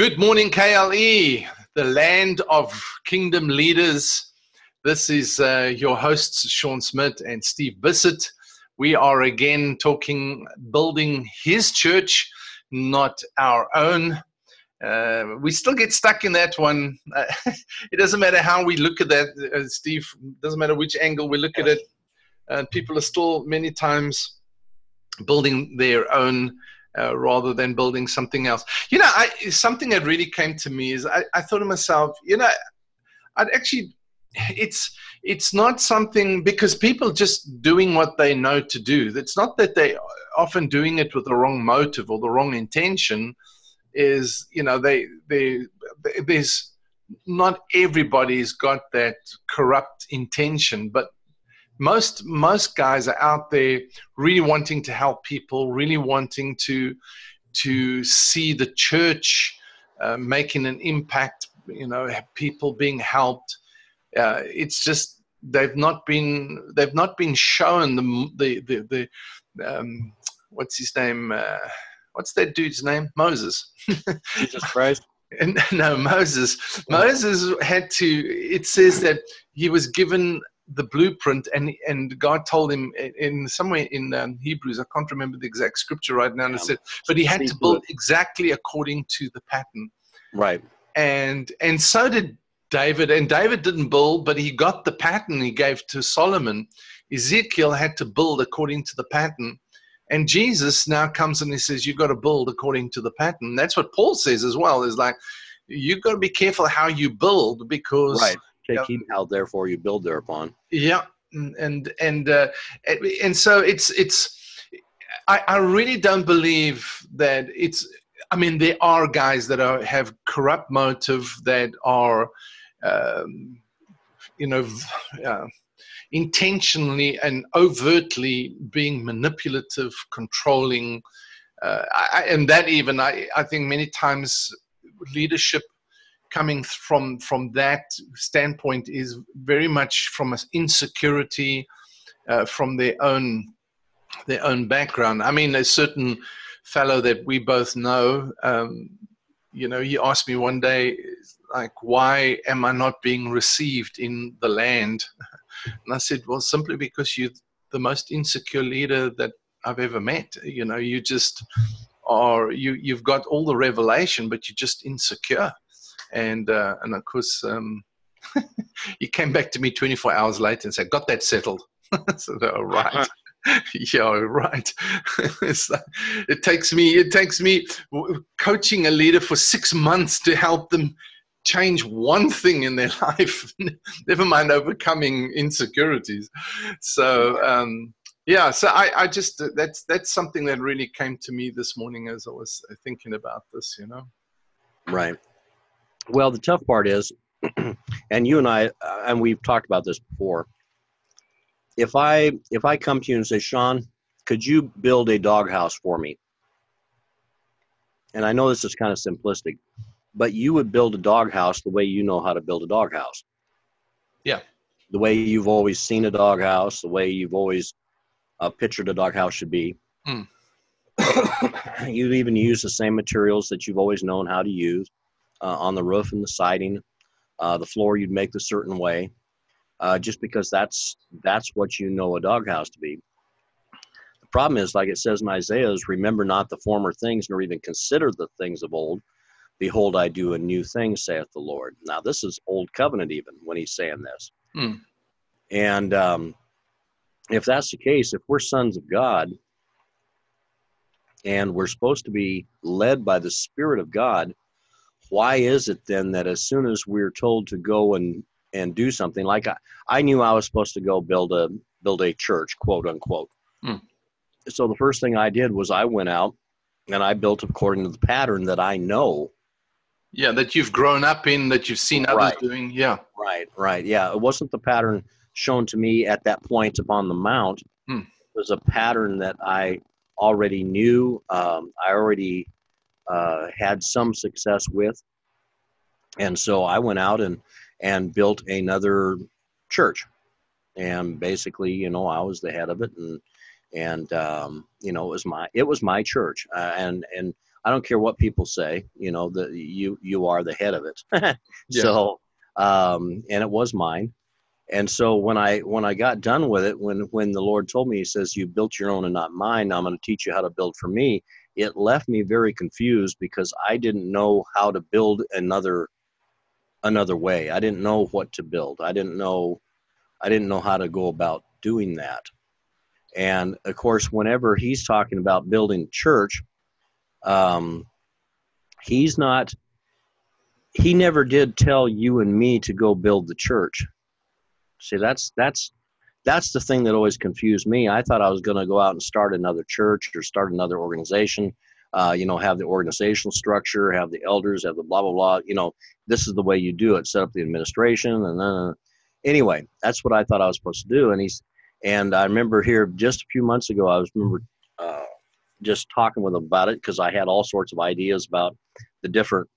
Good morning, KLE, the land of kingdom leaders. This is uh, your hosts, Sean Smith and Steve Bissett. We are again talking building his church, not our own. Uh, we still get stuck in that one. Uh, it doesn't matter how we look at that, uh, Steve. Doesn't matter which angle we look at it. people are still many times building their own uh, rather than building something else. You know, I, something that really came to me is I, I thought to myself, you know, I'd actually, it's it's not something because people just doing what they know to do. It's not that they often doing it with the wrong motive or the wrong intention. Is you know they they there's not everybody's got that corrupt intention, but most most guys are out there really wanting to help people, really wanting to to see the church uh, making an impact. You know, people being helped. Uh, it's just they've not been they've not been shown the the the, the um, what's his name. Uh, what's that dude's name? Moses. Jesus Christ. no, Moses. Moses had to. It says that he was given the blueprint and and God told him in somewhere in um, Hebrews I can't remember the exact scripture right now and it said but he had to build exactly according to the pattern. Right. And and so did David and David didn't build but he got the pattern he gave to Solomon. Ezekiel had to build according to the pattern. And Jesus now comes and he says you've got to build according to the pattern. That's what Paul says as well is like you've got to be careful how you build because right take heed how therefore you build thereupon. Yeah and and uh, and so it's it's I, I really don't believe that it's i mean there are guys that are have corrupt motive that are um, you know uh, intentionally and overtly being manipulative controlling uh, I, and that even I, I think many times leadership coming from from that standpoint is very much from an insecurity uh, from their own their own background. I mean, a certain fellow that we both know, um, you know, he asked me one day, like, why am I not being received in the land? And I said, well, simply because you're the most insecure leader that I've ever met. You know, you just are you you've got all the revelation, but you're just insecure and uh, and of course um, he came back to me 24 hours later and said, "Got that settled." so, all right. yeah, right. it takes me it takes me coaching a leader for six months to help them change one thing in their life. Never mind overcoming insecurities. So um, yeah, so I, I just that's that's something that really came to me this morning as I was thinking about this. You know. Right. Well, the tough part is, and you and I, uh, and we've talked about this before. If I if I come to you and say, Sean, could you build a doghouse for me? And I know this is kind of simplistic, but you would build a doghouse the way you know how to build a doghouse. Yeah. The way you've always seen a doghouse, the way you've always uh, pictured a doghouse should be. Mm. you even use the same materials that you've always known how to use uh, on the roof and the siding. Uh, the floor you'd make the certain way, uh, just because that's that's what you know a doghouse to be. The problem is, like it says in Isaiah, is remember not the former things, nor even consider the things of old. Behold, I do a new thing, saith the Lord. Now, this is old covenant, even when he's saying this. Hmm. And um, if that's the case, if we're sons of God and we're supposed to be led by the Spirit of God, why is it then that as soon as we're told to go and and do something like I, I knew I was supposed to go build a build a church quote unquote hmm. so the first thing I did was I went out and I built according to the pattern that I know yeah that you've grown up in that you've seen others right. doing yeah right right yeah it wasn't the pattern shown to me at that point upon the mount hmm. it was a pattern that I already knew um, I already uh, had some success with. And so I went out and, and built another church. And basically, you know, I was the head of it and, and, um, you know, it was my, it was my church. Uh, and, and I don't care what people say. You know, that you you are the head of it. yeah. So, um, and it was mine. And so when I when I got done with it, when when the Lord told me, He says, "You built your own and not mine. Now I'm going to teach you how to build for me." It left me very confused because I didn't know how to build another another way. I didn't know what to build. I didn't know I didn't know how to go about doing that. And of course, whenever he's talking about building church, um, he's not. He never did tell you and me to go build the church. See, that's that's that's the thing that always confused me. I thought I was going to go out and start another church or start another organization. Uh, you know, have the organizational structure, have the elders, have the blah blah blah. You know, this is the way you do it. Set up the administration, and then anyway, that's what I thought I was supposed to do. And he's and I remember here just a few months ago, I was remember uh, just talking with him about it because I had all sorts of ideas about the different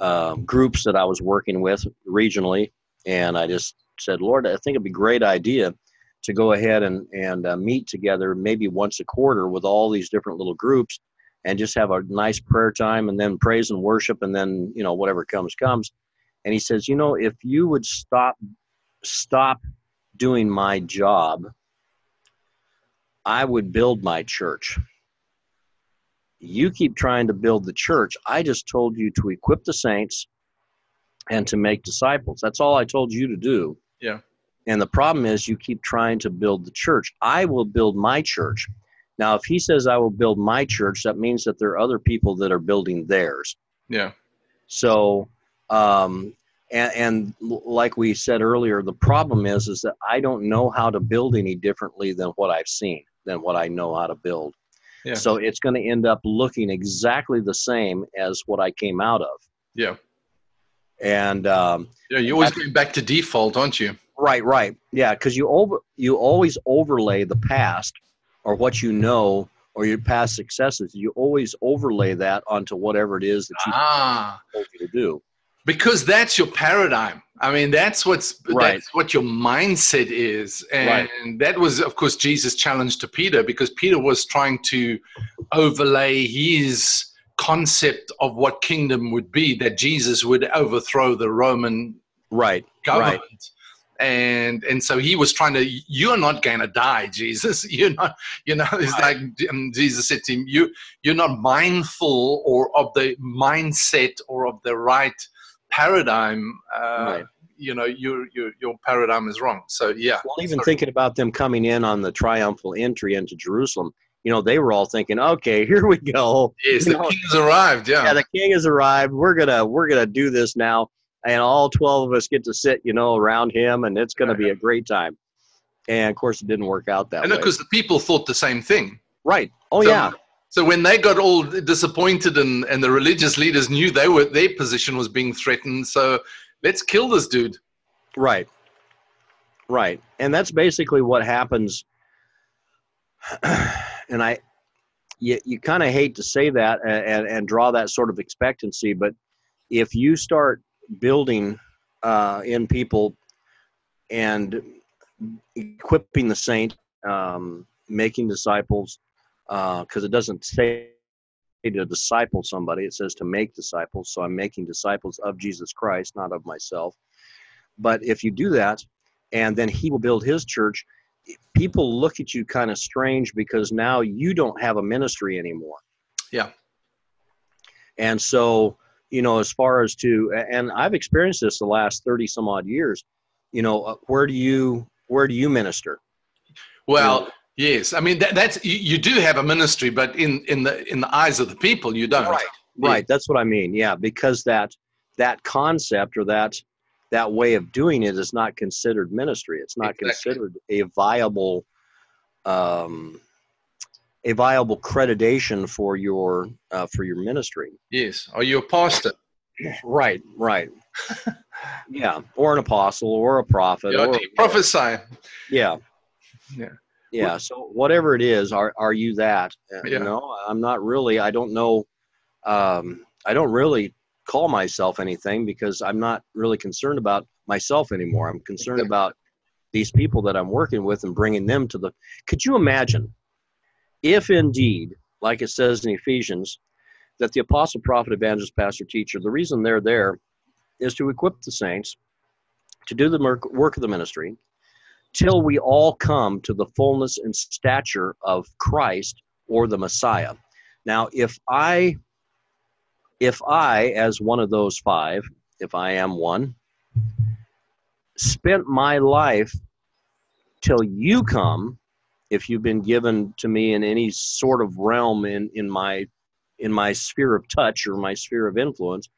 um, groups that I was working with regionally, and I just said, Lord, I think it'd be a great idea to go ahead and and uh, meet together maybe once a quarter with all these different little groups and just have a nice prayer time and then praise and worship and then you know whatever comes comes. And he says you know if you would stop stop doing my job i would build my church. You keep trying to build the church. I just told you to equip the saints and to make disciples. That's all i told you to do. Yeah and the problem is you keep trying to build the church i will build my church now, if he says, I will build my church, that means that there are other people that are building theirs. Yeah. So, um, and, and like we said earlier, the problem is, is that I don't know how to build any differently than what I've seen, than what I know how to build. Yeah. So it's going to end up looking exactly the same as what I came out of. Yeah. And um, yeah, you always going back to default, aren't you? Right, right. Yeah, because you over you always overlay the past or what you know or your past successes, you always overlay that onto whatever it is that you ah. told you to do. Because that's your paradigm. I mean, that's what's right. that's what your mindset is, and right. that was, of course, Jesus' challenge to Peter because Peter was trying to overlay his concept of what kingdom would be that Jesus would overthrow the Roman right government. Right and and so he was trying to you're not going to die jesus you're not you know it's right. like um, jesus said to him you you're not mindful or of the mindset or of the right paradigm uh, right. you know your, your your paradigm is wrong so yeah well even Sorry. thinking about them coming in on the triumphal entry into jerusalem you know they were all thinking okay here we go yes the know, king has arrived yeah yeah the king has arrived we're gonna we're gonna do this now and all 12 of us get to sit, you know, around him, and it's going to be a great time. And of course, it didn't work out that and way. because the people thought the same thing. Right. Oh, so, yeah. So when they got all disappointed and, and the religious leaders knew they were their position was being threatened, so let's kill this dude. Right. Right. And that's basically what happens. and I, you, you kind of hate to say that and, and, draw that sort of expectancy, but if you start building uh, in people and equipping the saint, um, making disciples, because uh, it doesn't say to disciple somebody, it says to make disciples. So I'm making disciples of Jesus Christ, not of myself. But if you do that, and then he will build his church, people look at you kind of strange because now you don't have a ministry anymore. Yeah. And so you know, as far as to, and I've experienced this the last 30 some odd years, you know, uh, where do you, where do you minister? Well, you know, yes. I mean, that, that's, you, you, do have a ministry, but in, in the, in the eyes of the people, you don't. Right. Yeah. Right. That's what I mean. Yeah. Because that, that concept or that, that way of doing it is not considered ministry. It's not exactly. considered a viable, um, a viable accreditation for your uh, for your ministry. Yes. Are you a pastor? Right. Right. yeah, or an apostle, or a prophet, or prophesy. Yeah. Yeah. Yeah. So whatever it is, are are you that? Uh, yeah. You know, I'm not really. I don't know. Um, I don't really call myself anything because I'm not really concerned about myself anymore. I'm concerned about these people that I'm working with and bringing them to the. Could you imagine if indeed, like it says in Ephesians, that the apostle, prophet, evangelist, pastor, teacher, the reason they're there is to equip the saints to do the work of the ministry till we all come to the fullness and stature of Christ or the Messiah. Now, if I if I as one of those 5, if I am one, spent my life till you come, if you've been given to me in any sort of realm in in my in my sphere of touch or my sphere of influence,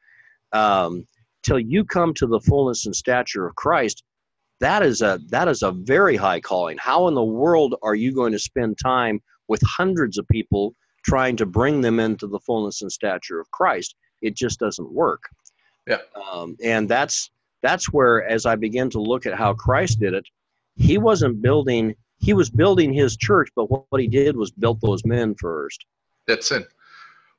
um, till you come to the fullness and stature of Christ, that is a that is a very high calling. How in the world are you going to spend time with hundreds of people trying to bring them into the fullness and stature of Christ? It just doesn't work. Yeah. Um, and that's that's where, as I begin to look at how Christ did it, he wasn't building. He was building his church, but what, what he did was built those men first. That's it.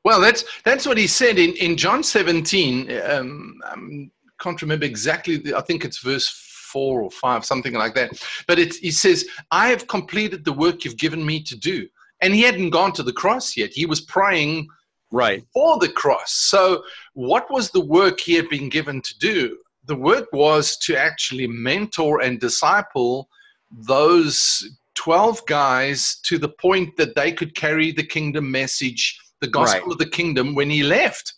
Well, that's that's what he said in, in John 17. Um, I can't remember exactly. The, I think it's verse four or five, something like that. But it, he says, "I have completed the work you've given me to do." And he hadn't gone to the cross yet. He was praying right for the cross. So, what was the work he had been given to do? The work was to actually mentor and disciple those 12 guys to the point that they could carry the kingdom message the gospel right. of the kingdom when he left.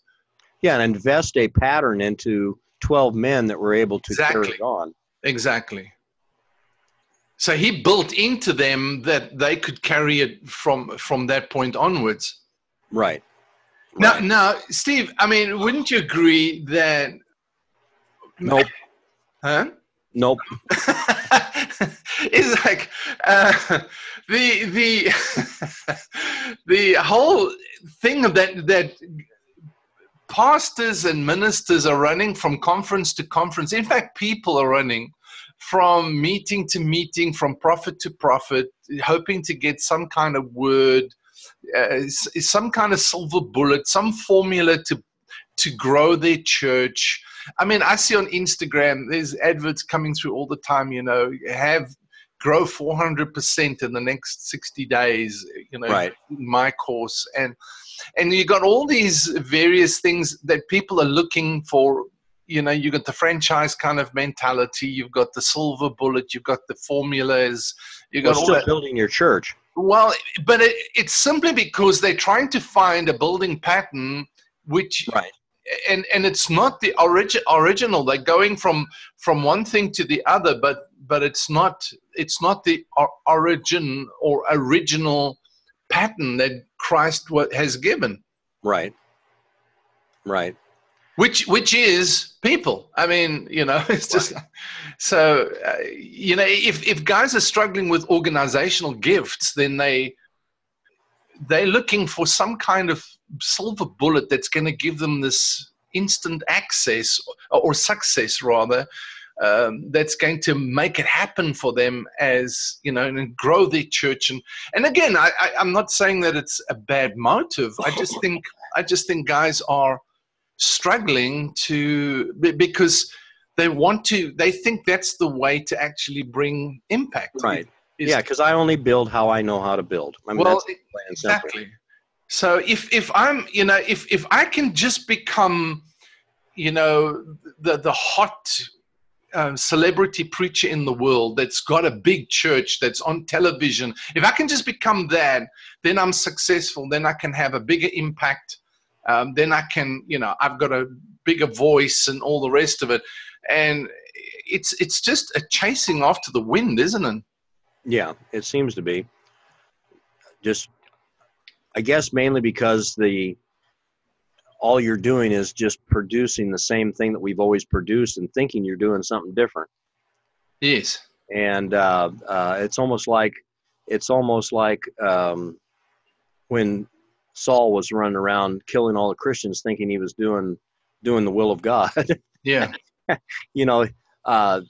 Yeah, and invest a pattern into 12 men that were able to exactly. carry it on. Exactly. So he built into them that they could carry it from from that point onwards. Right. Now, right. now, Steve. I mean, wouldn't you agree that? Nope. Huh? Nope. it's like uh, the the the whole thing of that that pastors and ministers are running from conference to conference. In fact, people are running from meeting to meeting, from prophet to prophet, hoping to get some kind of word, uh, some kind of silver bullet, some formula to to grow their church. I mean, I see on Instagram there's adverts coming through all the time. You know, have grow 400% in the next 60 days. You know, right. my course and and you got all these various things that people are looking for you know you've got the franchise kind of mentality you've got the silver bullet you've got the formulas you've got well, still that. building your church well but it, it's simply because they're trying to find a building pattern which right and and it's not the origi- original they're going from from one thing to the other but but it's not it's not the origin or original pattern that Christ has given. Right. Right. Which which is people. I mean, you know, it's just right. so uh, you know if if guys are struggling with organizational gifts, then they they're looking for some kind of silver bullet that's going to give them this instant access or, or success rather um, that's going to make it happen for them as you know and grow their church and and again I, I i'm not saying that it's a bad motive i just think i just think guys are struggling to because they want to they think that's the way to actually bring impact right is, yeah because i only build how i know how to build I mean, well exactly so if if i'm you know if if i can just become you know the the hot um, celebrity preacher in the world that's got a big church that's on television, if I can just become that, then I'm successful. Then I can have a bigger impact. Um, then I can, you know, I've got a bigger voice and all the rest of it. And it's it's just a chasing off to the wind, isn't it? Yeah, it seems to be. Just, I guess, mainly because the all you're doing is just producing the same thing that we've always produced and thinking you're doing something different. Yes. And uh, uh, it's almost like it's almost like um, when Saul was running around killing all the Christians, thinking he was doing doing the will of God. yeah. you know, uh,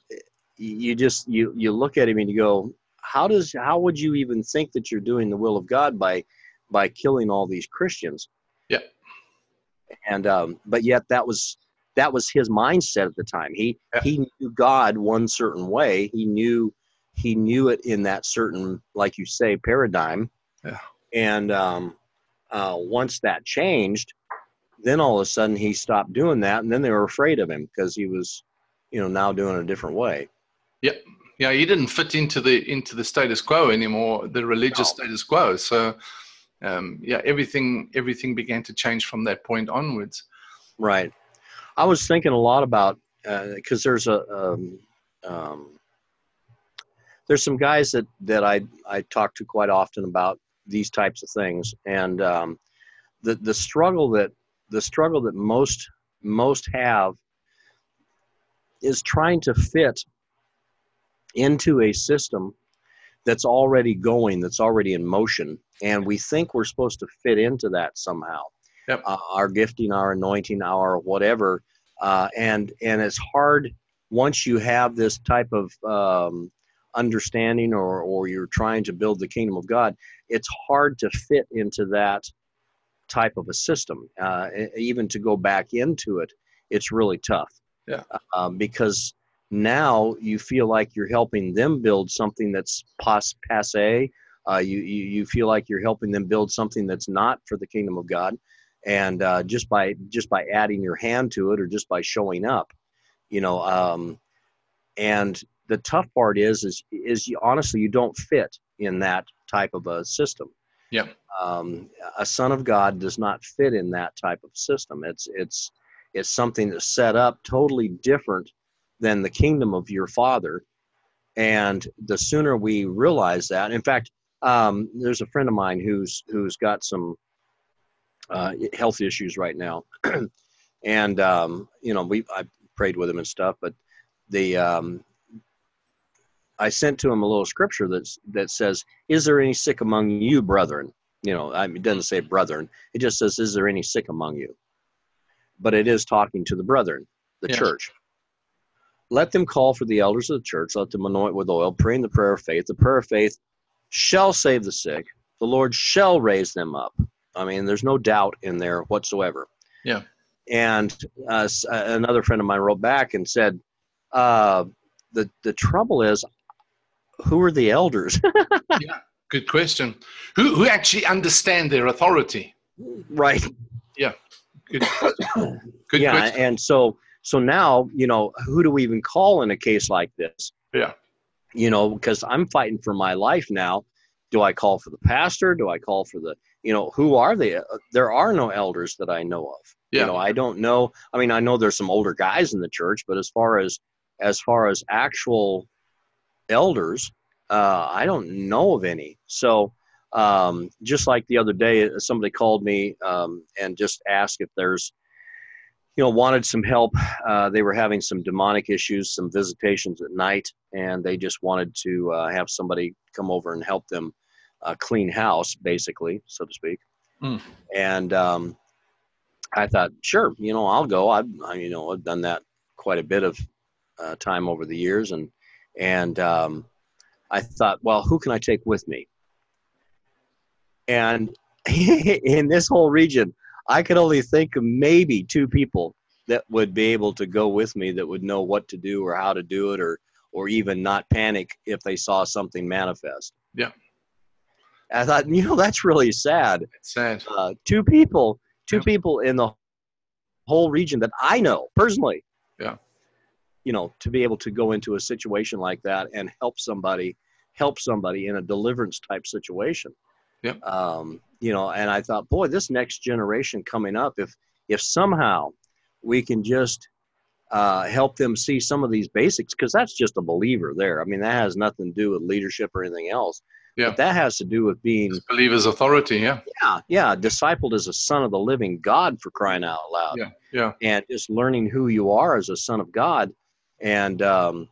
you just you you look at him and you go, how does how would you even think that you're doing the will of God by by killing all these Christians? Yeah and um, but yet that was that was his mindset at the time. He yeah. he knew God one certain way. He knew he knew it in that certain, like you say, paradigm. Yeah. And um, uh, once that changed, then all of a sudden he stopped doing that, and then they were afraid of him because he was, you know, now doing a different way. Yep. Yeah, he didn't fit into the into the status quo anymore, the religious no. status quo. So, um, yeah, everything everything began to change from that point onwards. Right. I was thinking a lot about because uh, there's a um, um, there's some guys that that I I talk to quite often about these types of things, and um, the the struggle that the struggle that most most have is trying to fit into a system that's already going, that's already in motion, and we think we're supposed to fit into that somehow. Yep. Uh, our gifting, our anointing, our whatever, uh, and and it's hard once you have this type of um, understanding, or or you're trying to build the kingdom of God. It's hard to fit into that type of a system. Uh, even to go back into it, it's really tough. Yeah. Um, because now you feel like you're helping them build something that's pas- passe. Uh, you, you, you feel like you're helping them build something that's not for the kingdom of God, and uh, just by just by adding your hand to it or just by showing up, you know. Um, and the tough part is is is you, honestly you don't fit in that type of a system. Yeah. Um, a son of God does not fit in that type of system. It's it's it's something that's set up totally different than the kingdom of your father. And the sooner we realize that, in fact, um, there's a friend of mine who's who's got some uh, health issues right now, and um, you know we I prayed with him and stuff, but the um, I sent to him a little scripture that's that says, "Is there any sick among you, brethren?" You know, I mean, it doesn't say brethren; it just says, "Is there any sick among you?" But it is talking to the brethren, the yes. church. Let them call for the elders of the church, let them anoint with oil, praying the prayer of faith. The prayer of faith shall save the sick. The Lord shall raise them up. I mean, there's no doubt in there whatsoever. Yeah. And uh, another friend of mine wrote back and said, uh, the, the trouble is, who are the elders? yeah, good question. Who, who actually understand their authority? Right. Yeah. Good. good yeah, question. and so so now, you know, who do we even call in a case like this? Yeah. You know, because I'm fighting for my life now. Do I call for the pastor? Do I call for the, you know, who are they? There are no elders that I know of. Yeah. You know, I don't know. I mean, I know there's some older guys in the church, but as far as as far as actual elders, uh, I don't know of any. So, um, just like the other day, somebody called me um, and just asked if there's you know, wanted some help. Uh, they were having some demonic issues, some visitations at night, and they just wanted to uh, have somebody come over and help them uh, clean house, basically, so to speak. Mm. And um, I thought, sure, you know, I'll go. I've, I, you know, I've done that quite a bit of uh, time over the years, and and um, I thought, well, who can I take with me? And in this whole region, I could only think of maybe two people that would be able to go with me that would know what to do or how to do it or or even not panic if they saw something manifest. Yeah. I thought, you know, that's really sad. It's sad. Uh, two people, two yeah. people in the whole region that I know personally. Yeah. You know, to be able to go into a situation like that and help somebody, help somebody in a deliverance type situation. Yeah. Um, you know, and I thought, boy, this next generation coming up, if if somehow we can just uh, help them see some of these basics, because that's just a believer there. I mean, that has nothing to do with leadership or anything else. Yeah. But that has to do with being just believer's authority. Yeah. Yeah. Yeah. Discipled as a son of the living God for crying out loud. Yeah. Yeah. And just learning who you are as a son of God, and um,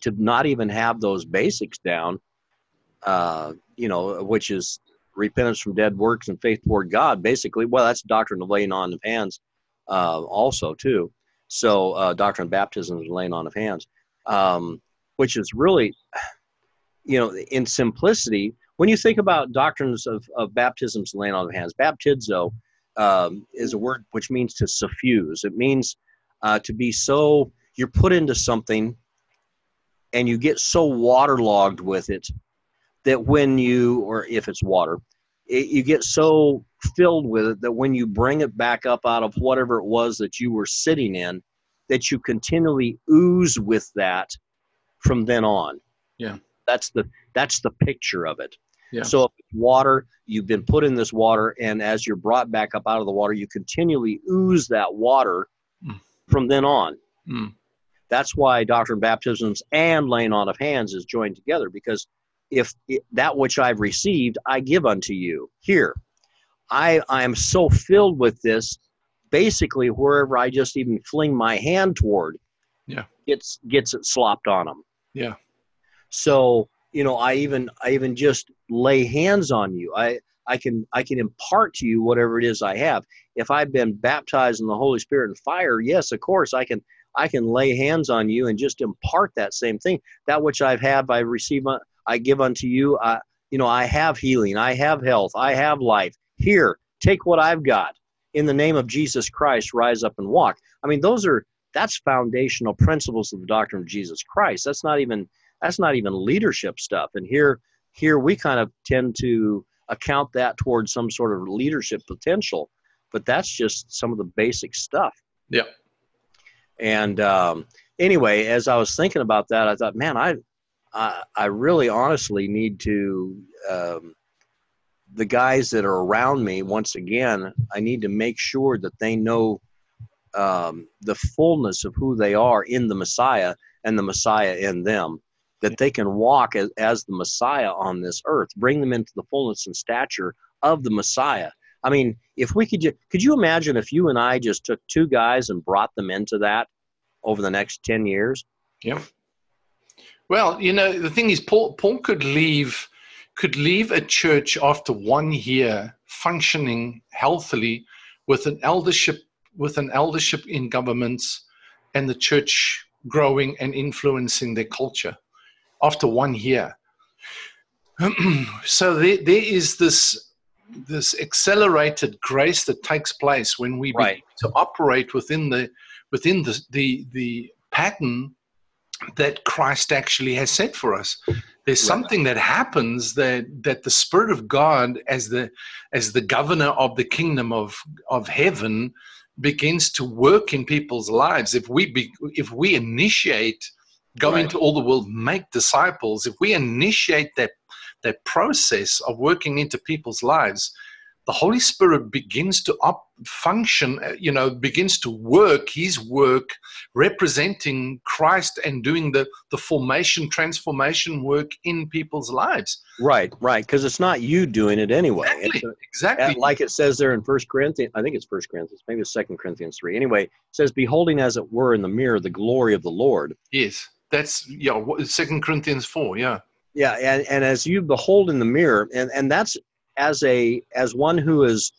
to not even have those basics down, uh, you know, which is repentance from dead works and faith toward God. Basically, well, that's doctrine of laying on of hands, uh, also too. So uh, doctrine of baptism is laying on of hands, um, which is really, you know, in simplicity. When you think about doctrines of, of baptisms and laying on of hands, baptizo um, is a word which means to suffuse. It means uh, to be so you're put into something and you get so waterlogged with it that when you, or if it's water, it, you get so filled with it that when you bring it back up out of whatever it was that you were sitting in, that you continually ooze with that from then on. Yeah. That's the that's the picture of it. Yeah. So if it's water, you've been put in this water, and as you're brought back up out of the water, you continually ooze that water mm. from then on. Mm. That's why doctrine baptisms and laying on of hands is joined together because if it, that which I've received, I give unto you. Here, I I am so filled with this. Basically, wherever I just even fling my hand toward, yeah, gets gets it slopped on them. Yeah. So you know, I even I even just lay hands on you. I I can I can impart to you whatever it is I have. If I've been baptized in the Holy Spirit and fire, yes, of course I can I can lay hands on you and just impart that same thing. That which I've had, I receive, uh, I give unto you. I, you know, I have healing, I have health, I have life. Here, take what I've got. In the name of Jesus Christ, rise up and walk. I mean, those are that's foundational principles of the doctrine of Jesus Christ. That's not even that's not even leadership stuff. And here here we kind of tend to account that towards some sort of leadership potential, but that's just some of the basic stuff. Yeah. And um, anyway, as I was thinking about that, I thought, man, I, I, I really honestly need to, um, the guys that are around me, once again, I need to make sure that they know um, the fullness of who they are in the Messiah and the Messiah in them, that they can walk as, as the Messiah on this earth, bring them into the fullness and stature of the Messiah. I mean, if we could, ju- could you imagine if you and I just took two guys and brought them into that over the next ten years? Yeah. Well, you know, the thing is, Paul Paul could leave could leave a church after one year functioning healthily with an eldership with an eldership in governments and the church growing and influencing their culture after one year. so there, there is this this accelerated grace that takes place when we right. begin to operate within the within the, the the pattern that Christ actually has set for us. There's something that happens that that the Spirit of God, as the as the governor of the kingdom of of heaven, begins to work in people's lives. If we be, if we initiate going right. into all the world, make disciples, if we initiate that that process of working into people's lives, the Holy Spirit begins to up function, uh, you know, begins to work His work, representing Christ and doing the the formation, transformation work in people's lives. Right, right, because it's not you doing it anyway. Exactly, a, exactly. Like it says there in First Corinthians, I think it's First Corinthians, maybe it's Second Corinthians three. Anyway, it says, "Beholding as it were in the mirror the glory of the Lord." Yes, that's yeah. Second Corinthians four, yeah yeah and, and as you behold in the mirror and, and that's as a as one who is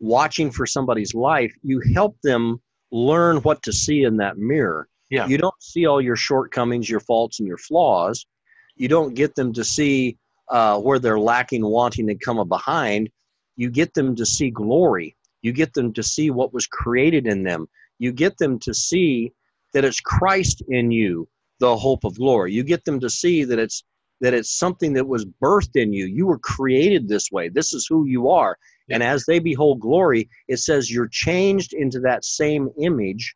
watching for somebody's life you help them learn what to see in that mirror. Yeah. you don't see all your shortcomings your faults and your flaws. You don't get them to see uh, where they're lacking wanting to come behind. You get them to see glory. You get them to see what was created in them. You get them to see that it's christ in you the hope of glory. You get them to see that it's that it's something that was birthed in you. You were created this way. This is who you are. And as they behold glory, it says you're changed into that same image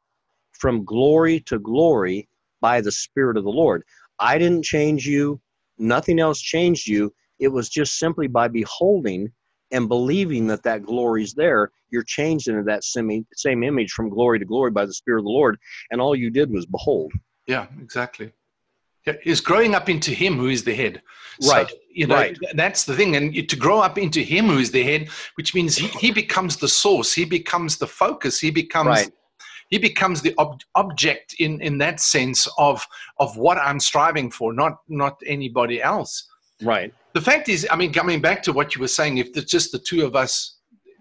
from glory to glory by the Spirit of the Lord. I didn't change you, nothing else changed you. It was just simply by beholding and believing that that glory is there, you're changed into that same, same image from glory to glory by the Spirit of the Lord. And all you did was behold. Yeah, exactly is growing up into him who is the head right so, you know right. that's the thing and to grow up into him who is the head which means he, he becomes the source he becomes the focus he becomes right. he becomes the ob- object in in that sense of of what i'm striving for not not anybody else right the fact is i mean coming back to what you were saying if it's just the two of us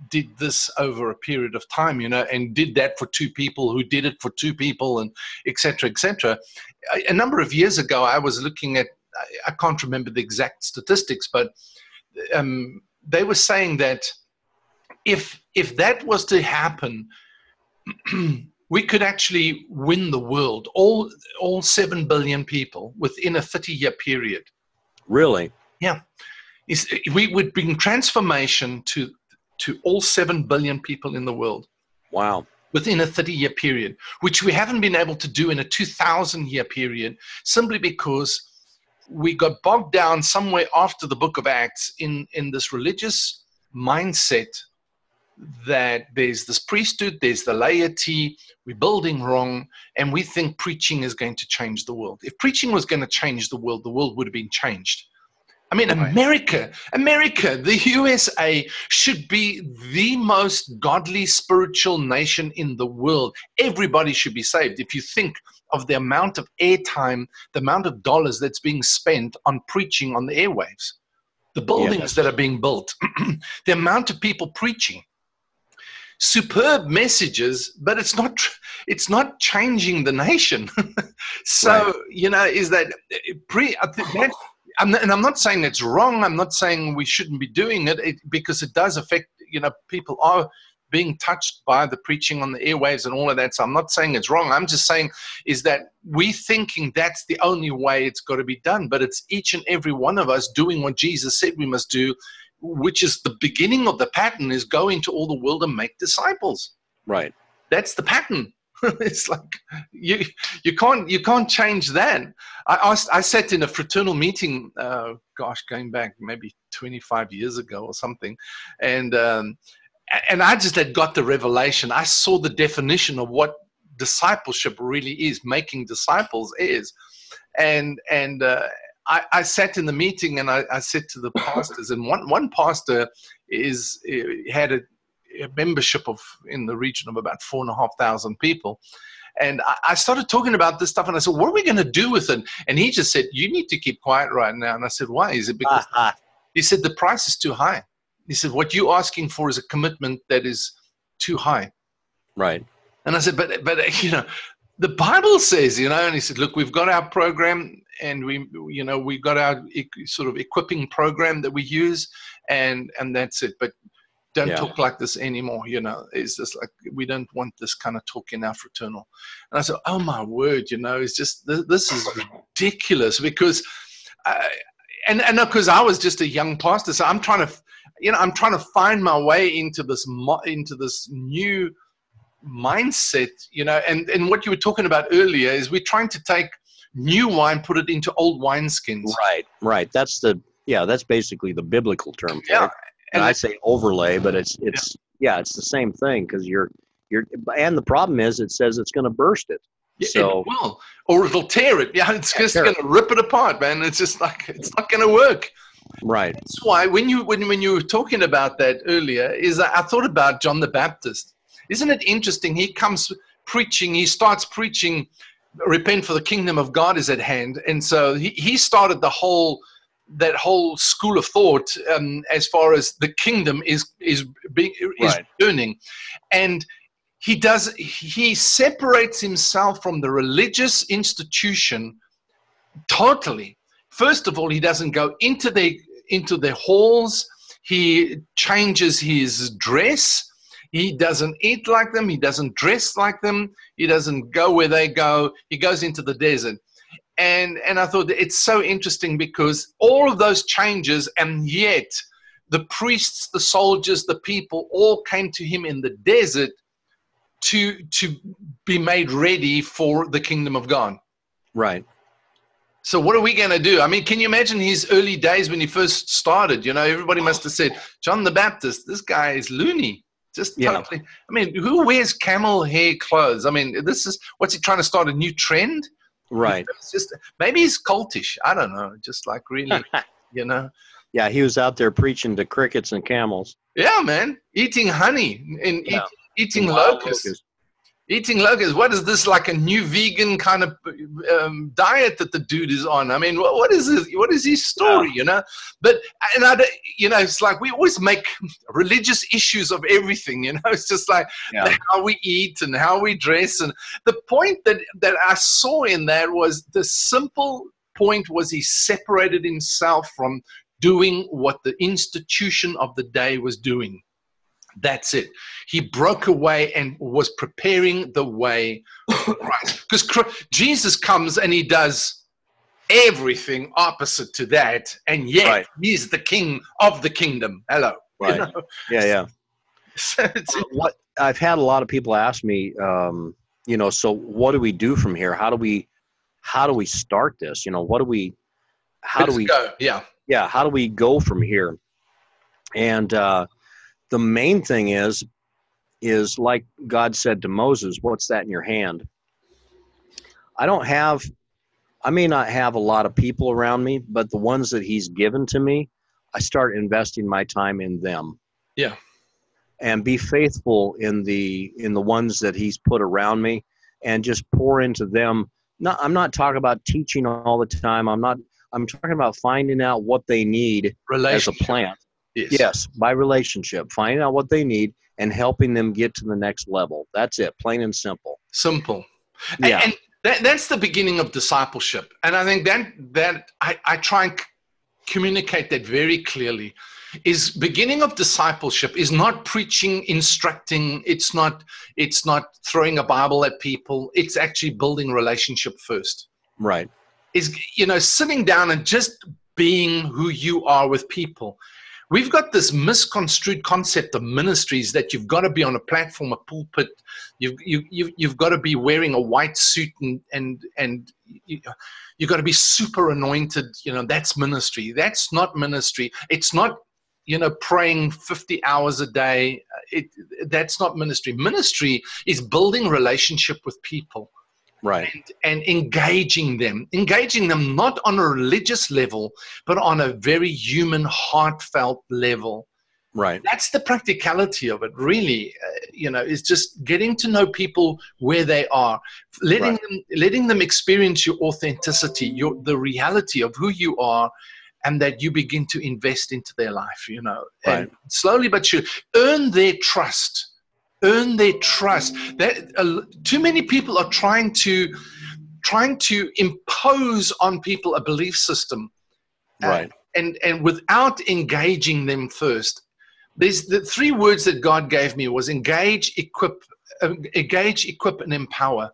did this over a period of time, you know, and did that for two people who did it for two people, and etc. etc. A, a number of years ago, I was looking at I, can't remember the exact statistics, but um, they were saying that if if that was to happen. we could actually win the world, all all seven billion people, within a thirty-year period. Really? Yeah is we would bring transformation to to all 7 billion people in the world. Wow. Within a 30 year period, which we haven't been able to do in a 2000 year period, simply because we got bogged down somewhere after the book of Acts in, in this religious mindset that there's this priesthood, there's the laity, we're building wrong, and we think preaching is going to change the world. If preaching was going to change the world, the world would have been changed. I mean, America, America, the USA should be the most godly spiritual nation in the world. Everybody should be saved. If you think of the amount of airtime, the amount of dollars that's being spent on preaching on the airwaves, the buildings that are being built, the amount of people preaching superb messages, but it's not it's not changing the nation. so right. you know, is that eh, pre? That, I'm not, and I'm not saying it's wrong. I'm not saying we shouldn't be doing it, it because it does affect. You know, people are being touched by the preaching on the airwaves and all of that. So I'm not saying it's wrong. I'm just saying is that we thinking that's the only way it's got to be done, but it's each and every one of us doing what Jesus said we must do which is the beginning of the pattern, is go into all the world and make disciples. Right. That's the pattern. it's like you you can't you can't change that. I asked, I sat in a fraternal meeting, uh, gosh, going back maybe 25 years ago or something, and um, and I just had got the revelation. I saw the definition of what discipleship really is, making disciples is, and and uh, I, I, sat in the meeting and I, I, said to the pastors, and one, one pastor is had a, a, membership of in the region of about four and a half thousand people. And I, started talking about this stuff, and I said, "What are we going to do with it?" And he just said, "You need to keep quiet right now." And I said, "Why? Is it because?" Uh-huh. He said, "The price is too high." He said, "What you're asking for is a commitment that is too high." Right. And I said, "But, but you know, the Bible says, you know." And he said, "Look, we've got our program and we you know we've got our sort of equipping program that we use and and that's it but don't yeah. talk like this anymore you know it's just like we don't want this kind of talk in our fraternal and i said oh my word you know it's just this is ridiculous because I, and and because i was just a young pastor so i'm trying to you know i'm trying to find my way into this into this new mindset you know and and what you were talking about earlier is we're trying to take new wine, put it into old wineskins. Right, right. That's the yeah. That's basically the biblical term. yeah, it. And, I say overlay, but it's it's yeah, yeah it's the same thing because you're you're and the problem is it says it's going to burst it. Yeah, so, it will, or it'll tear it. Yeah, it's just going to rip it apart, man. It's just like it's not going to work. Right. That's why when you when when you were talking about that earlier, is I thought about John the Baptist. Isn't it interesting? He comes preaching. He starts preaching repent for the kingdom of God is at hand. And so he, he started the whole that whole school of thought um, as far as the kingdom is is being is right. burning, and he does he separates himself from the religious institution totally. First of all, he doesn't go into the into the halls. He changes his dress he doesn't eat like them. He doesn't dress like them. He doesn't go where they go. He goes into the desert. And, and I thought it's so interesting because all of those changes, and yet the priests, the soldiers, the people all came to him in the desert to, to be made ready for the kingdom of God. Right. So what are we going to do? I mean, can you imagine his early days when he first started? You know, everybody must have said, John the Baptist, this guy is loony. Just yeah. totally. I mean, who wears camel hair clothes? I mean, this is what's he trying to start a new trend? Right. Just maybe he's cultish. I don't know. Just like really, you know. Yeah, he was out there preaching to crickets and camels. Yeah, man, eating honey and yeah. eat, eating locusts. locusts eating locusts. What is this like a new vegan kind of um, diet that the dude is on? I mean, what, what is this? What is his story? Yeah. You know, but and I, you know, it's like we always make religious issues of everything. You know, it's just like yeah. how we eat and how we dress. And the point that that I saw in that was the simple point was he separated himself from doing what the institution of the day was doing. That's it. He broke away and was preparing the way for Christ. Because Jesus comes and he does everything opposite to that, and yet right. he's the king of the kingdom. Hello. Right. You know? Yeah, yeah. so what I've had a lot of people ask me, um, you know, so what do we do from here? How do we, how do we start this? You know, what do we, how Let's do we go? Yeah, yeah. How do we go from here? And uh, the main thing is, is like God said to Moses, "What's that in your hand?" I don't have I may not have a lot of people around me, but the ones that he's given to me, I start investing my time in them. Yeah. And be faithful in the in the ones that he's put around me and just pour into them. Not I'm not talking about teaching all the time. I'm not I'm talking about finding out what they need as a plant. Yes. yes, by relationship, finding out what they need and helping them get to the next level. That's it, plain and simple. Simple. Yeah. And, and that, that's the beginning of discipleship. And I think that, that I, I try and communicate that very clearly is beginning of discipleship is not preaching instructing it's not it's not throwing a bible at people it's actually building relationship first right is you know sitting down and just being who you are with people We've got this misconstrued concept of ministries that you've got to be on a platform, a pulpit, you've, you, you've, you've got to be wearing a white suit and, and, and you, you've got to be super anointed. You know, that's ministry. That's not ministry. It's not, you know, praying 50 hours a day. It, that's not ministry. Ministry is building relationship with people right. and, and, engaging them engaging them not on a religious level but on a very human heartfelt level. Right. That's the practicality of it really. Uh, you know is just getting to know people where they are letting right. them letting them experience your authenticity your the reality of who you are and that you begin to invest into their life you know. Right. and slowly but surely earn their trust earn their trust. That uh, too many people are trying to trying to impose on people a belief system, uh, right? And and without engaging them first. There's the three words that God gave me was engage, equip, uh, engage, equip, and empower.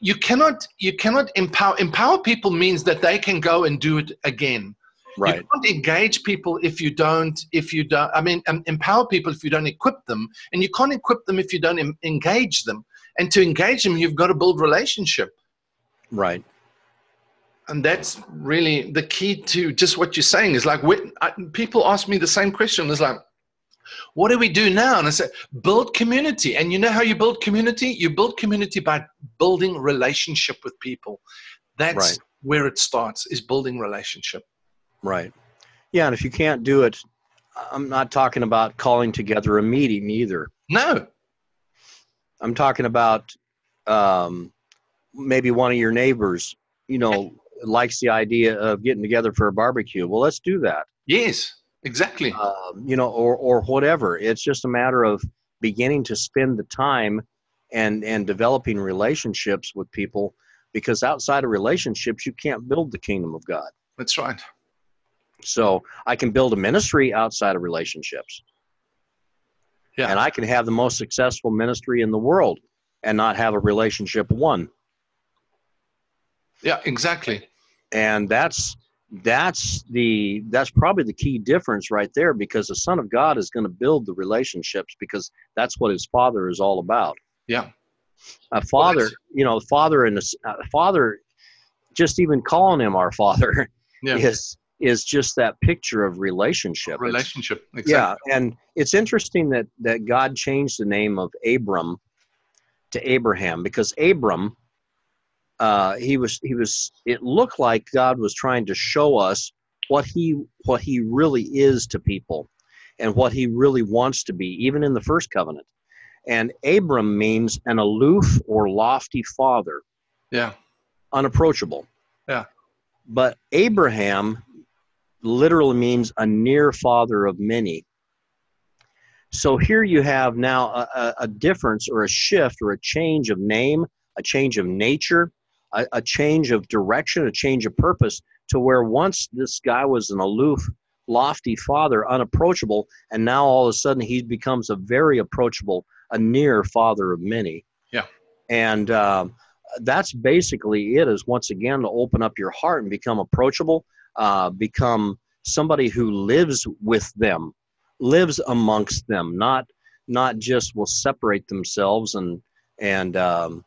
You cannot you cannot empower empower people means that they can go and do it again Right. You can't engage people if you don't, if you don't, I mean, um, empower people if you don't equip them, and you can't equip them if you don't em- engage them. And to engage them, you've got to build relationship. Right. And that's really the key to just what you're saying is like, I, people ask me the same question. It's like, what do we do now? And I said, build community. And you know how you build community? You build community by building relationship with people. That's right. where it starts, is building relationship. Right. Yeah, and if you can't do it, I'm not talking about calling together a meeting either. No. I'm talking about um, maybe one of your neighbors, you know, likes the idea of getting together for a barbecue. Well, let's do that. Yes, exactly. Um, you know, or or whatever. It's just a matter of beginning to spend the time and and developing relationships with people because outside of relationships you can't build the kingdom of God. That's right. So I can build a ministry outside of relationships. Yeah. And I can have the most successful ministry in the world and not have a relationship one. Yeah, exactly. And that's that's the that's probably the key difference right there because the son of god is going to build the relationships because that's what his father is all about yeah a father well, you know father and a father just even calling him our father yeah. is is just that picture of relationship. Relationship, exactly. Yeah, and it's interesting that that God changed the name of Abram to Abraham because Abram, uh, he was he was. It looked like God was trying to show us what he what he really is to people, and what he really wants to be, even in the first covenant. And Abram means an aloof or lofty father. Yeah. Unapproachable. Yeah. But Abraham literally means a near father of many. So here you have now a, a, difference or a shift or a change of name, a change of nature, a, a change of direction, a change of purpose to where once this guy was an aloof, lofty father, unapproachable, and now all of a sudden he becomes a very approachable, a near father of many. Yeah. And uh, that's basically it. Is once again to open up your heart and become approachable, uh, become somebody who lives with them, lives amongst them, not not just will separate themselves and and um,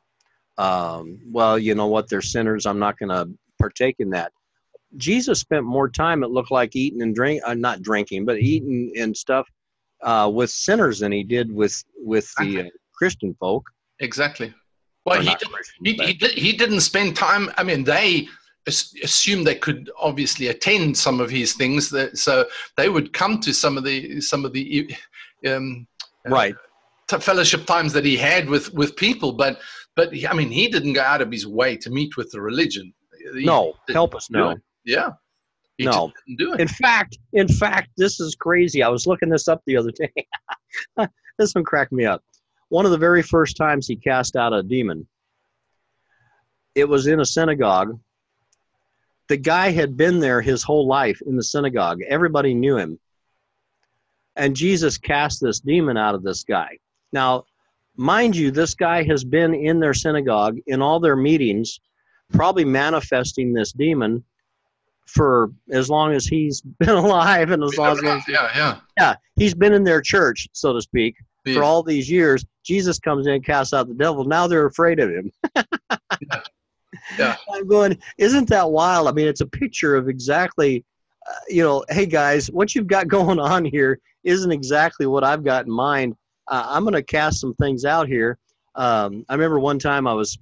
um, well, you know what, they're sinners. I'm not going to partake in that. Jesus spent more time, it looked like, eating and drink, uh, not drinking, but eating and stuff uh, with sinners than he did with with the uh, Christian folk. Exactly. Well, he, did, he, he, did, he didn't spend time. I mean, they assumed they could obviously attend some of his things, that, so they would come to some of the some of the um, uh, right uh, fellowship times that he had with with people. But but I mean, he didn't go out of his way to meet with the religion. He no, help us, no. Yeah. He no. In fact, in fact, this is crazy. I was looking this up the other day. this one cracked me up. One of the very first times he cast out a demon, it was in a synagogue. The guy had been there his whole life in the synagogue. Everybody knew him. And Jesus cast this demon out of this guy. Now, mind you, this guy has been in their synagogue in all their meetings, probably manifesting this demon for as long as he's been alive and as long as yeah yeah yeah he's been in their church so to speak yeah. for all these years jesus comes in and casts out the devil now they're afraid of him yeah. Yeah i'm going isn't that wild i mean it's a picture of exactly uh, you know hey guys what you've got going on here isn't exactly what i've got in mind uh, i'm going to cast some things out here um, i remember one time i was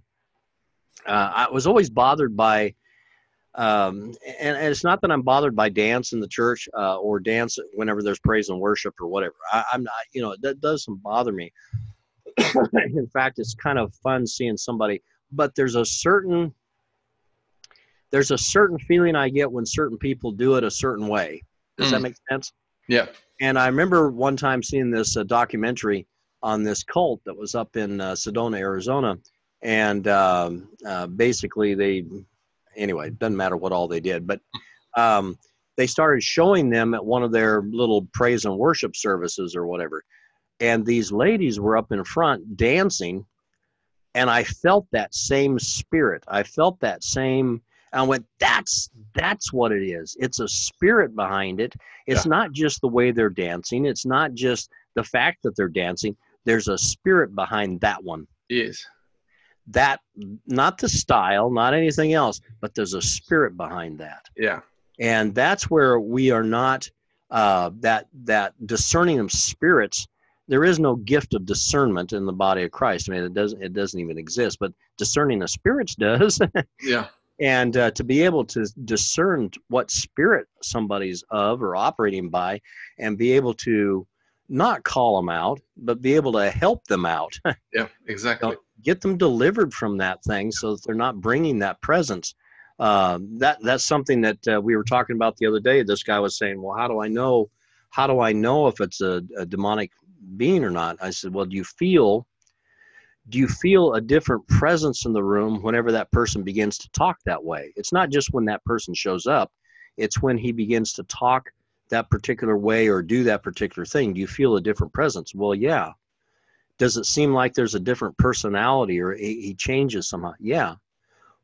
uh, i was always bothered by um, and, and, it's not that I'm bothered by dance in the church uh, or dance whenever there's praise and worship or whatever. I, am not, you know, that doesn't bother me. in fact, it's kind of fun seeing somebody, but there's a certain there's a certain feeling I get when certain people do it a certain way. Does mm. that make sense? Yeah. And I remember one time seeing this uh, documentary on this cult that was up in uh, Sedona, Arizona, and um, uh, basically they anyway, it doesn't matter what all they did, but um, they started showing them at one of their little praise and worship services or whatever. And these ladies were up in front dancing, and I felt that same spirit. I felt that same. I went, that's that's what it is. It's a spirit behind it. It's yeah. not just the way they're dancing. It's not just the fact that they're dancing. There's a spirit behind that one. Yes that not the style not anything else but there's a spirit behind that yeah and that's where we are not uh, that that discerning of spirits there is no gift of discernment in the body of christ i mean it doesn't it doesn't even exist but discerning the spirits does yeah and uh, to be able to discern what spirit somebody's of or operating by and be able to not call them out but be able to help them out yeah exactly get them delivered from that thing so that they're not bringing that presence. Uh, that that's something that uh, we were talking about the other day. This guy was saying, "Well, how do I know? How do I know if it's a, a demonic being or not?" I said, "Well, do you feel? Do you feel a different presence in the room whenever that person begins to talk that way? It's not just when that person shows up; it's when he begins to talk that particular way or do that particular thing. Do you feel a different presence? Well, yeah does it seem like there's a different personality or he, changes somehow yeah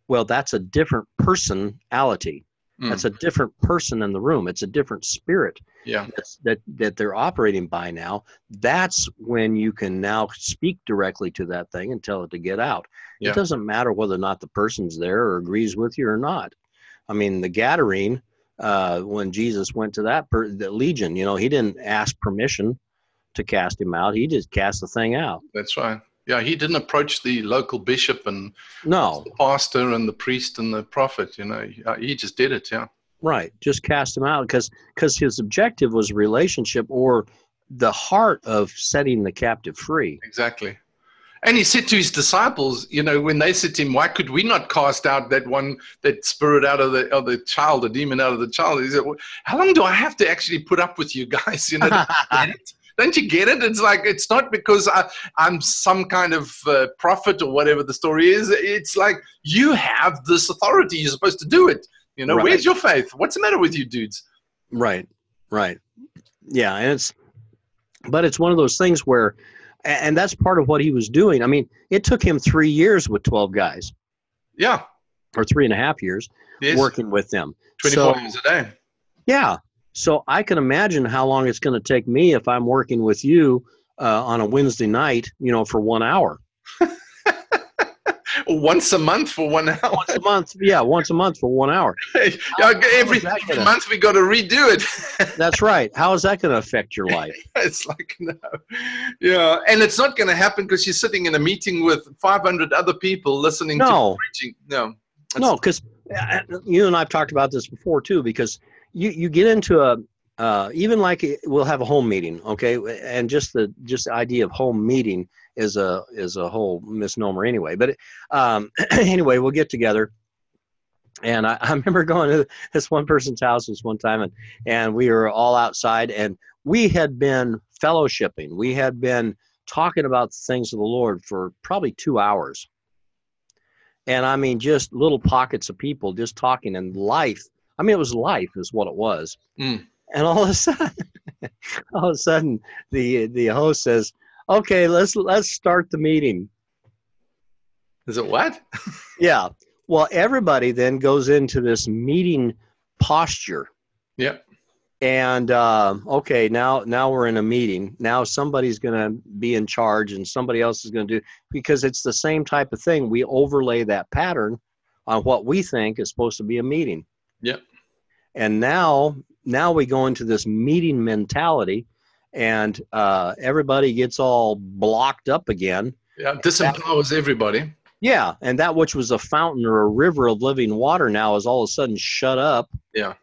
well that's a different personality mm. that's a different person in the room it's a different spirit yeah that that they're operating by now that's when you can now speak directly to that thing and tell it to get out yeah. it doesn't matter whether or not the person's there or agrees with you or not i mean the gadarene uh, when jesus went to that per- the legion you know he didn't ask permission to cast him out. He just cast the thing out. That's right. Yeah, he didn't approach the local bishop and no the pastor and the priest and the prophet. You know, he just did it. Yeah. Right. Just cast him out because because his objective was relationship or the heart of setting the captive free. Exactly. And he said to his disciples, you know, when they said to him, "Why could we not cast out that one, that spirit out of the of the child, the demon out of the child?" He said, well, "How long do I have to actually put up with you guys? You know, don't you get it? It's like it's not because I, am some kind of uh, prophet or whatever the story is. It's like you have this authority. You're supposed to do it. You know, right. where's your faith? What's the matter with you, dudes? Right, right. Yeah, and it's, but it's one of those things where, and that's part of what he was doing. I mean, it took him three years with twelve guys. Yeah. Or three and a half years yes. working with them. 24 so, hours a day. Yeah. So I can imagine how long it's going to take me if I'm working with you uh, on a Wednesday night, you know, for one hour. once a month for one hour. Once a month, yeah, once a month for one hour. How, every, every month we got to redo it. that's right. How is that going to affect your life? it's like no, yeah, and it's not going to happen because you're sitting in a meeting with 500 other people listening no. to preaching. No, no, because uh, you and I've talked about this before too. Because you you get into a uh, even like we'll have a home meeting, okay, and just the just the idea of home meeting is a is a whole misnomer anyway. But um, anyway, we'll get together. And I, I remember going to this one person's house this one time, and and we were all outside, and we had been fellowshipping. We had been talking about the things of the Lord for probably two hours. And I mean, just little pockets of people just talking and life. I mean, it was life, is what it was. Mm. And all of a sudden, all of a sudden, the the host says, okay, let's let's start the meeting. Is it what? yeah. Well, everybody then goes into this meeting posture. Yep. And uh, okay, now now we're in a meeting. Now somebody's going to be in charge, and somebody else is going to do because it's the same type of thing. We overlay that pattern on what we think is supposed to be a meeting. Yep. And now now we go into this meeting mentality and uh, everybody gets all blocked up again. Yeah, disempowers that, everybody. Yeah, and that which was a fountain or a river of living water now is all of a sudden shut up. Yeah,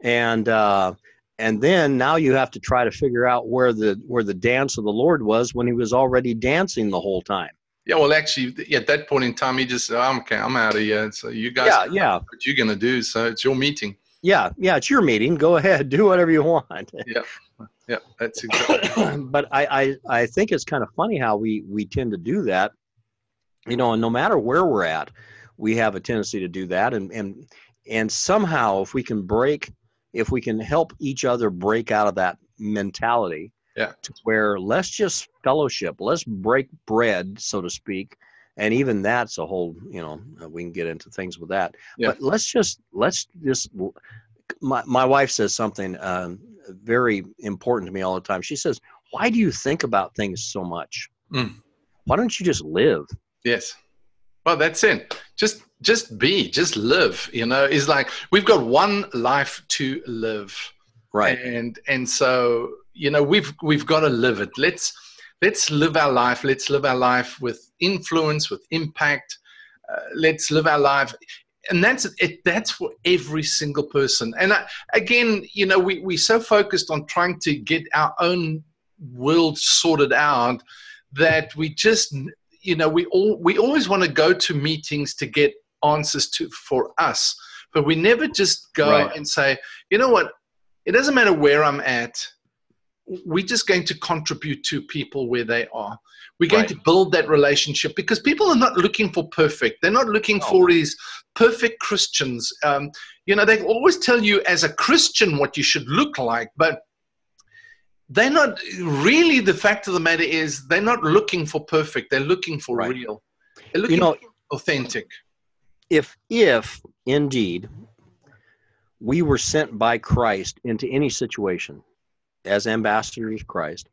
and uh, and then now you have to try to figure out where the where the dance of the Lord was when He was already dancing the whole time. Yeah, well, actually, at that point in time, he just "I'm okay, I'm out of here." So you guys, yeah, yeah, what you're gonna do? So it's your meeting. Yeah, yeah, it's your meeting. Go ahead, do whatever you want. yeah, yeah, that's exactly. but I, I, I think it's kind of funny how we we tend to do that. You know, and no matter where we're at, we have a tendency to do that, and and and somehow, if we can break, if we can help each other break out of that mentality, yeah, to where let's just fellowship, let's break bread, so to speak, and even that's a whole you know we can get into things with that yeah. but let's just let's just my, my wife says something um, very important to me all the time. She says, Why do you think about things so much? Mm. Why don't you just live? Yes. Well, that's it. Just just be, just live, you know, is like we've got one life to live. Right. And and so, you know, we've we've got to live it. Let's let's live our life. Let's live our life with influence, with impact. Uh, let's live our life and that's it that's for every single person and I, again you know we we're so focused on trying to get our own world sorted out that we just you know we all we always want to go to meetings to get answers to for us but we never just go right. and say you know what it doesn't matter where i'm at we're just going to contribute to people where they are we're going right. to build that relationship because people are not looking for perfect. They're not looking for these perfect Christians. Um, you know, they always tell you as a Christian what you should look like, but they're not really the fact of the matter is they're not looking for perfect. They're looking for right. real. They're looking you know, authentic. If, if indeed we were sent by Christ into any situation as ambassadors of Christ,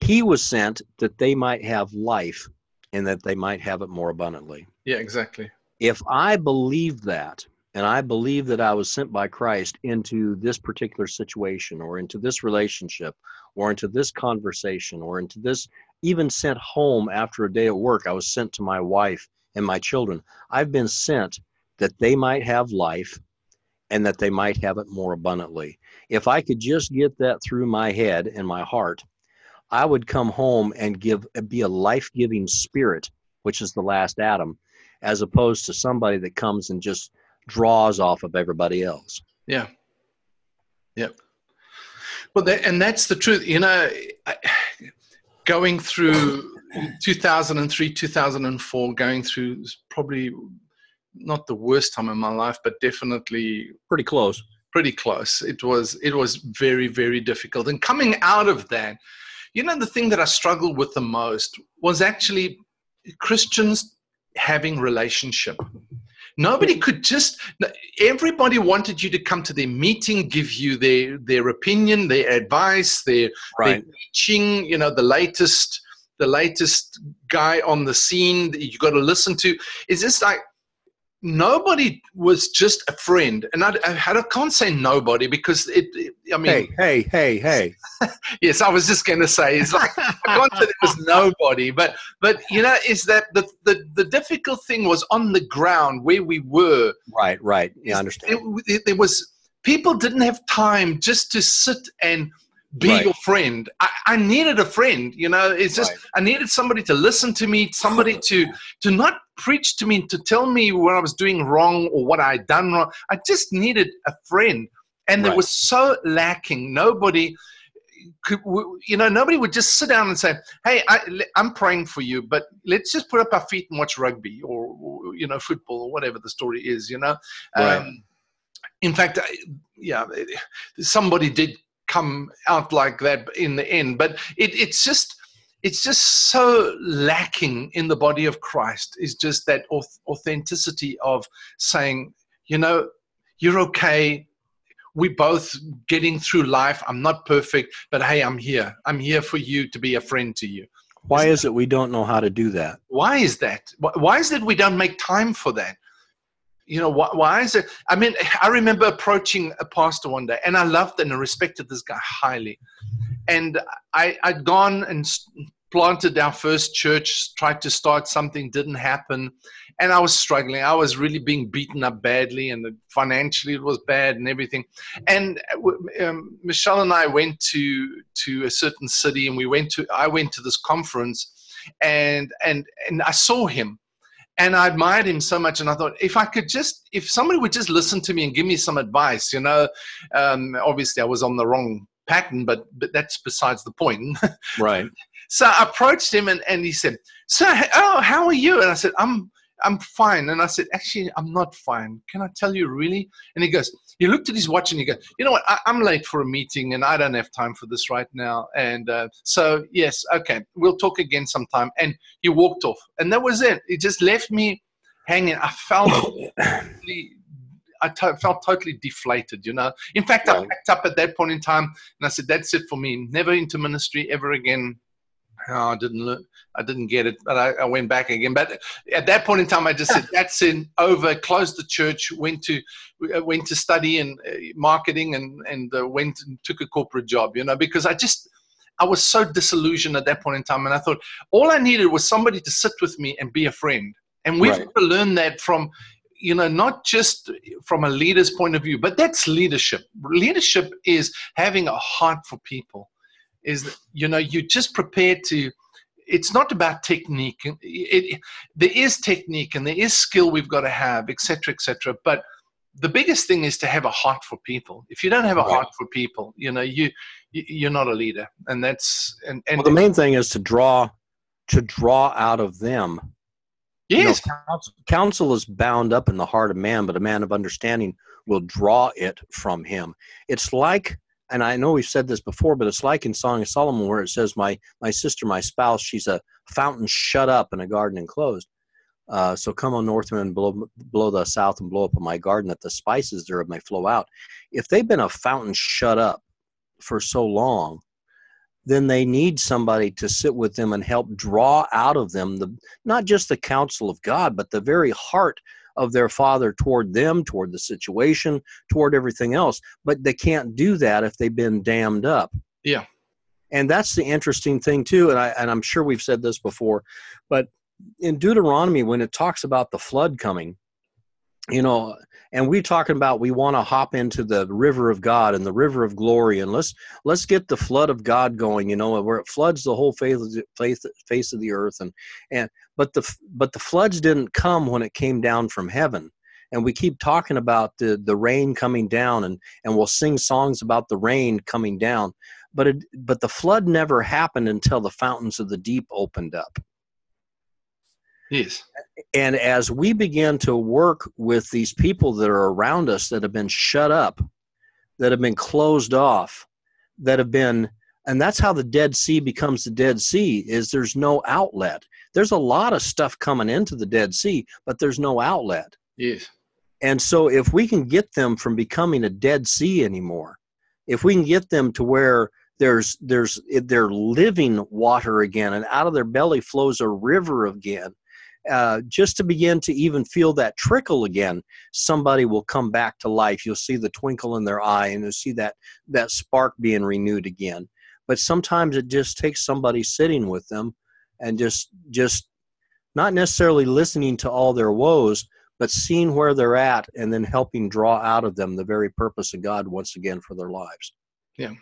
he was sent that they might have life and that they might have it more abundantly. Yeah, exactly. If I believe that, and I believe that I was sent by Christ into this particular situation or into this relationship or into this conversation or into this, even sent home after a day at work, I was sent to my wife and my children. I've been sent that they might have life and that they might have it more abundantly. If I could just get that through my head and my heart, I would come home and give be a life-giving spirit, which is the last Adam, as opposed to somebody that comes and just draws off of everybody else. Yeah. Yep. Well, that, and that's the truth. You know, going through 2003, 2004, going through probably not the worst time in my life, but definitely pretty close. Pretty close. It was. It was very, very difficult. And coming out of that, you know, the thing that I struggled with the most was actually Christians having relationship. Nobody could just. Everybody wanted you to come to their meeting, give you their their opinion, their advice, their, right. their teaching. You know, the latest the latest guy on the scene that you got to listen to. Is this like nobody was just a friend and I, I, I, can't say nobody because it, it i mean hey hey hey hey yes i was just going to say it's like i can't say there was nobody but but you know is that the, the the difficult thing was on the ground where we were right right yeah i understand there was people didn't have time just to sit and be right. your friend. I, I, needed a friend, you know. It's just right. I needed somebody to listen to me, somebody to to not preach to me, to tell me what I was doing wrong or what I'd done wrong. I just needed a friend, and right. it was so lacking. Nobody could, you know, nobody would just sit down and say, "Hey, I, am praying for you, but let's just put up our feet and watch rugby or, or you know football or whatever the story is." You know. Um, in fact, I, yeah, somebody did come out like that in the end. But it, it's just it's just so lacking in the body of Christ. Is just that authenticity of saying, you know, you're okay. We're both getting through life. I'm not perfect, but hey, I'm here. I'm here for you to be a friend to you. Why is it we don't know how to do that? Why is that? Why is it we don't make time for that? you know why, why is it i mean i remember approaching a pastor one day and i loved and respected this guy highly and i i'd gone and planted our first church tried to start something didn't happen. And i was struggling. I was really being beaten up badly and financially it was bad and everything. And um, michelle and i went to to a certain city and we went to i went to this conference and and and i saw him. And I admired him so much. And I thought, if I could just, if somebody would just listen to me and give me some advice, you know, um, obviously I was on the wrong pattern, but but that's besides the point. right. So I approached him and, and he said, "So, oh, how are you?" And I said, "I'm I'm fine. And I said, actually, I'm not fine. Can I tell you really? And he goes, he looked at his watch and he goes, you know what? I, am late for a meeting and I don't have time for this right now. And uh, so, yes, okay, we'll talk again sometime. And he walked off. And that was it. He just left me hanging. I felt I to- felt totally deflated, you know. In fact, I packed up at that point in time and I said, that's it for me. Never into ministry ever again oh, I didn't look, I didn't get it, but I, I, went back again. But at that point in time, I just said, "That's in over." Closed the church, went to uh, went to study and uh, marketing, and and uh, went and took a corporate job. You know, because I just I was so disillusioned at that point in time, and I thought all I needed was somebody to sit with me and be a friend. And we've right. got to learn that from you know not just from a leader's point of view but that's leadership. Leadership is having a heart for people. Is you know you're just prepared to it's not about technique. It, it, there is technique and there is skill we've got to have etc etc but the biggest thing is to have a heart for people. If you don't have a right. heart for people you know you you're not a leader. And that's and, and well, the main thing is to draw to draw out of them yes you know, counsel, counsel is bound up in the heart of man but a man of understanding will draw it from him it's like and I know we've said this before, but it's like in Song of Solomon where it says, "My my sister, my spouse, she's a fountain shut up in a garden enclosed." Uh, so come on, Northman, blow, blow the south and blow up on my garden that the spices thereof may flow out. If they've been a fountain shut up for so long, then they need somebody to sit with them and help draw out of them the not just the counsel of God, but the very heart of their father toward them, toward the situation, toward everything else. But they can't do that if they've been dammed up. Yeah. And that's the interesting thing too. And I and I'm sure we've said this before, but in Deuteronomy, when it talks about the flood coming, you know and we talking about we want to hop into the river of god and the river of glory and let's let's get the flood of god going you know where it floods the whole face, of face, face of the earth and and but the but the floods didn't come when it came down from heaven. And we keep talking about the the rain coming down and and we'll sing songs about the rain coming down but it but the flood never happened until the fountains of the deep opened up Yes. And as we begin to work with these people that are around us that have been shut up, that have been closed off, that have been and that's how the dead sea becomes the dead sea is there's no outlet there's a lot of stuff coming into the Dead Sea, but there's no outlet. Yes. And so if we can get them from becoming a Dead Sea anymore, if we can get them to where there's there's they're living water again and out of their belly flows a river again uh, just to begin to even feel that trickle again somebody will come back to life. You'll see the twinkle in their eye and you'll see that that spark being renewed again. But sometimes it just takes somebody sitting with them and just just not necessarily listening to all their woes but seeing where they're at and then helping draw out of them the very purpose of god once again for their lives. Yeah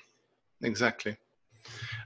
exactly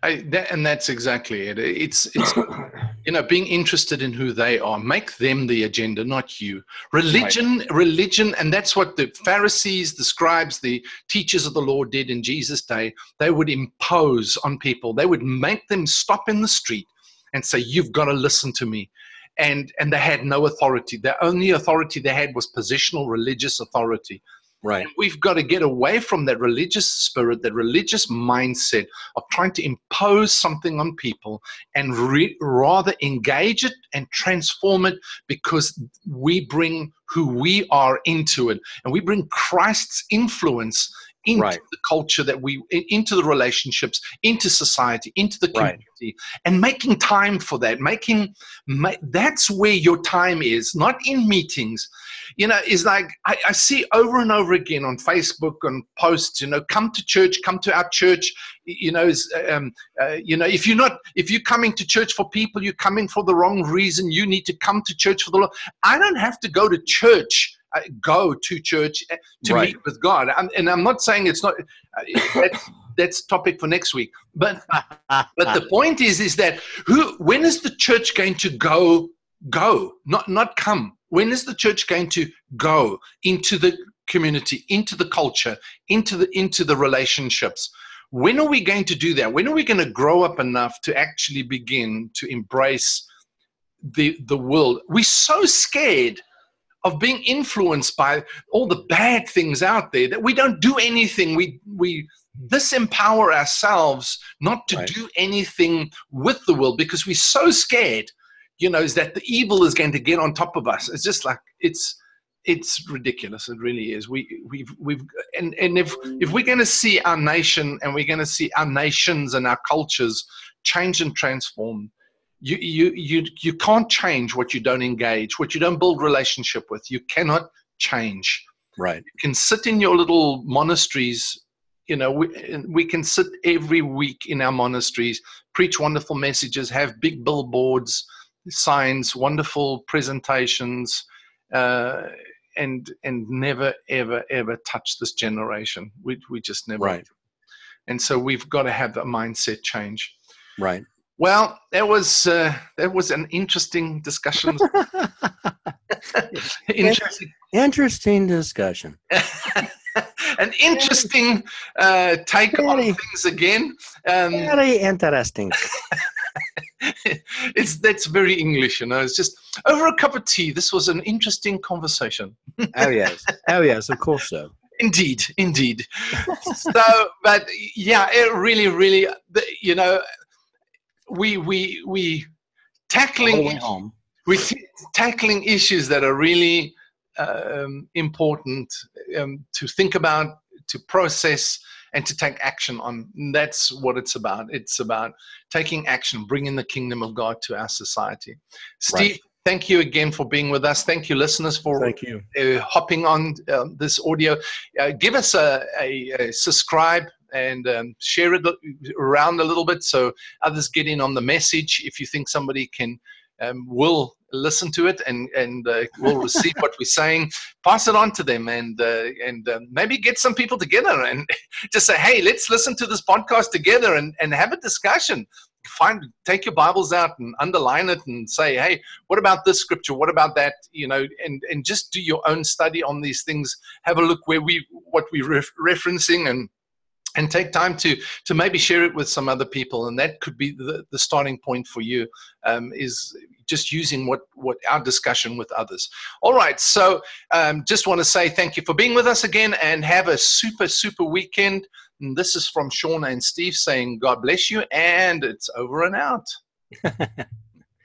I, that, and that's exactly it. It's it's you know being interested in who they are. Make them the agenda, not you. Religion, right. religion, and that's what the Pharisees, the scribes, the teachers of the law did in Jesus' day. They would impose on people. They would make them stop in the street and say, "You've got to listen to me." And and they had no authority. The only authority they had was positional religious authority. Right. And we've got to get away from that religious spirit, that religious mindset of trying to impose something on people and re- rather engage it and transform it because we bring who we are into it and we bring Christ's influence into right. the culture that we into the relationships into society into the community right. and making time for that making ma- that's where your time is not in meetings you know is like I, I, see over and over again on facebook and posts you know come to church come to our church you know is, um, uh, you know if you're not if you're coming to church for people you're coming for the wrong reason you need to come to church for the lord i don't have to go to church uh, go to church uh, to right. meet with God. I'm, and I'm not saying it's not. Uh, that's, that's topic for next week. But but the point is is that who when is the church going to go go not not come? When is the church going to go into the community, into the culture, into the into the relationships? When are we going to do that? When are we going to grow up enough to actually begin to embrace the the world? We're so scared of being influenced by all the bad things out there that we don't do anything we we disempower ourselves not to right. do anything with the world because we're so scared you know is that the evil is going to get on top of us it's just like it's it's ridiculous it really is we we've we've and and if if we're going to see our nation and we're going to see our nations and our cultures change and transform you, you, you, you can't change what you don't engage, what you don't build relationship with. You cannot change. Right. You can sit in your little monasteries. You know, we, we can sit every week in our monasteries, preach wonderful messages, have big billboards, signs, wonderful presentations, uh, and and never ever ever touch this generation. We we just never. Right. And so we've got to have a mindset change. Right. Well, that was uh, that was an interesting discussion. interesting. interesting discussion. an interesting uh, take very, on things again. Um, very interesting. it's that's very English, you know. It's just over a cup of tea. This was an interesting conversation. oh yes, oh yes, of course so. Indeed, indeed. so, but yeah, it really, really, you know, we we we tackling we tackling issues that are really um, important um, to think about, to process, and to take action on. That's what it's about. It's about taking action, bringing the kingdom of God to our society. Steve, right. thank you again for being with us. Thank you, listeners, for thank you. Uh, hopping on uh, this audio. Uh, give us a, a, a subscribe and um, share it around a little bit so others get in on the message. If you think somebody can um, will listen to it and and uh, will receive what we're saying, pass it on to them and uh, and uh, maybe get some people together and just say, hey, let's listen to this podcast together and and have a discussion. Find take your Bibles out and underline it and say, hey, what about this scripture? What about that? You know, and and just do your own study on these things. Have a look where we what we're ref- referencing and and take time to to maybe share it with some other people and that could be the, the starting point for you um, is just using what what our discussion with others. All right so um, just want to say thank you for being with us again and have a super super weekend. And this is from shauna and steve saying god bless you and it's over and out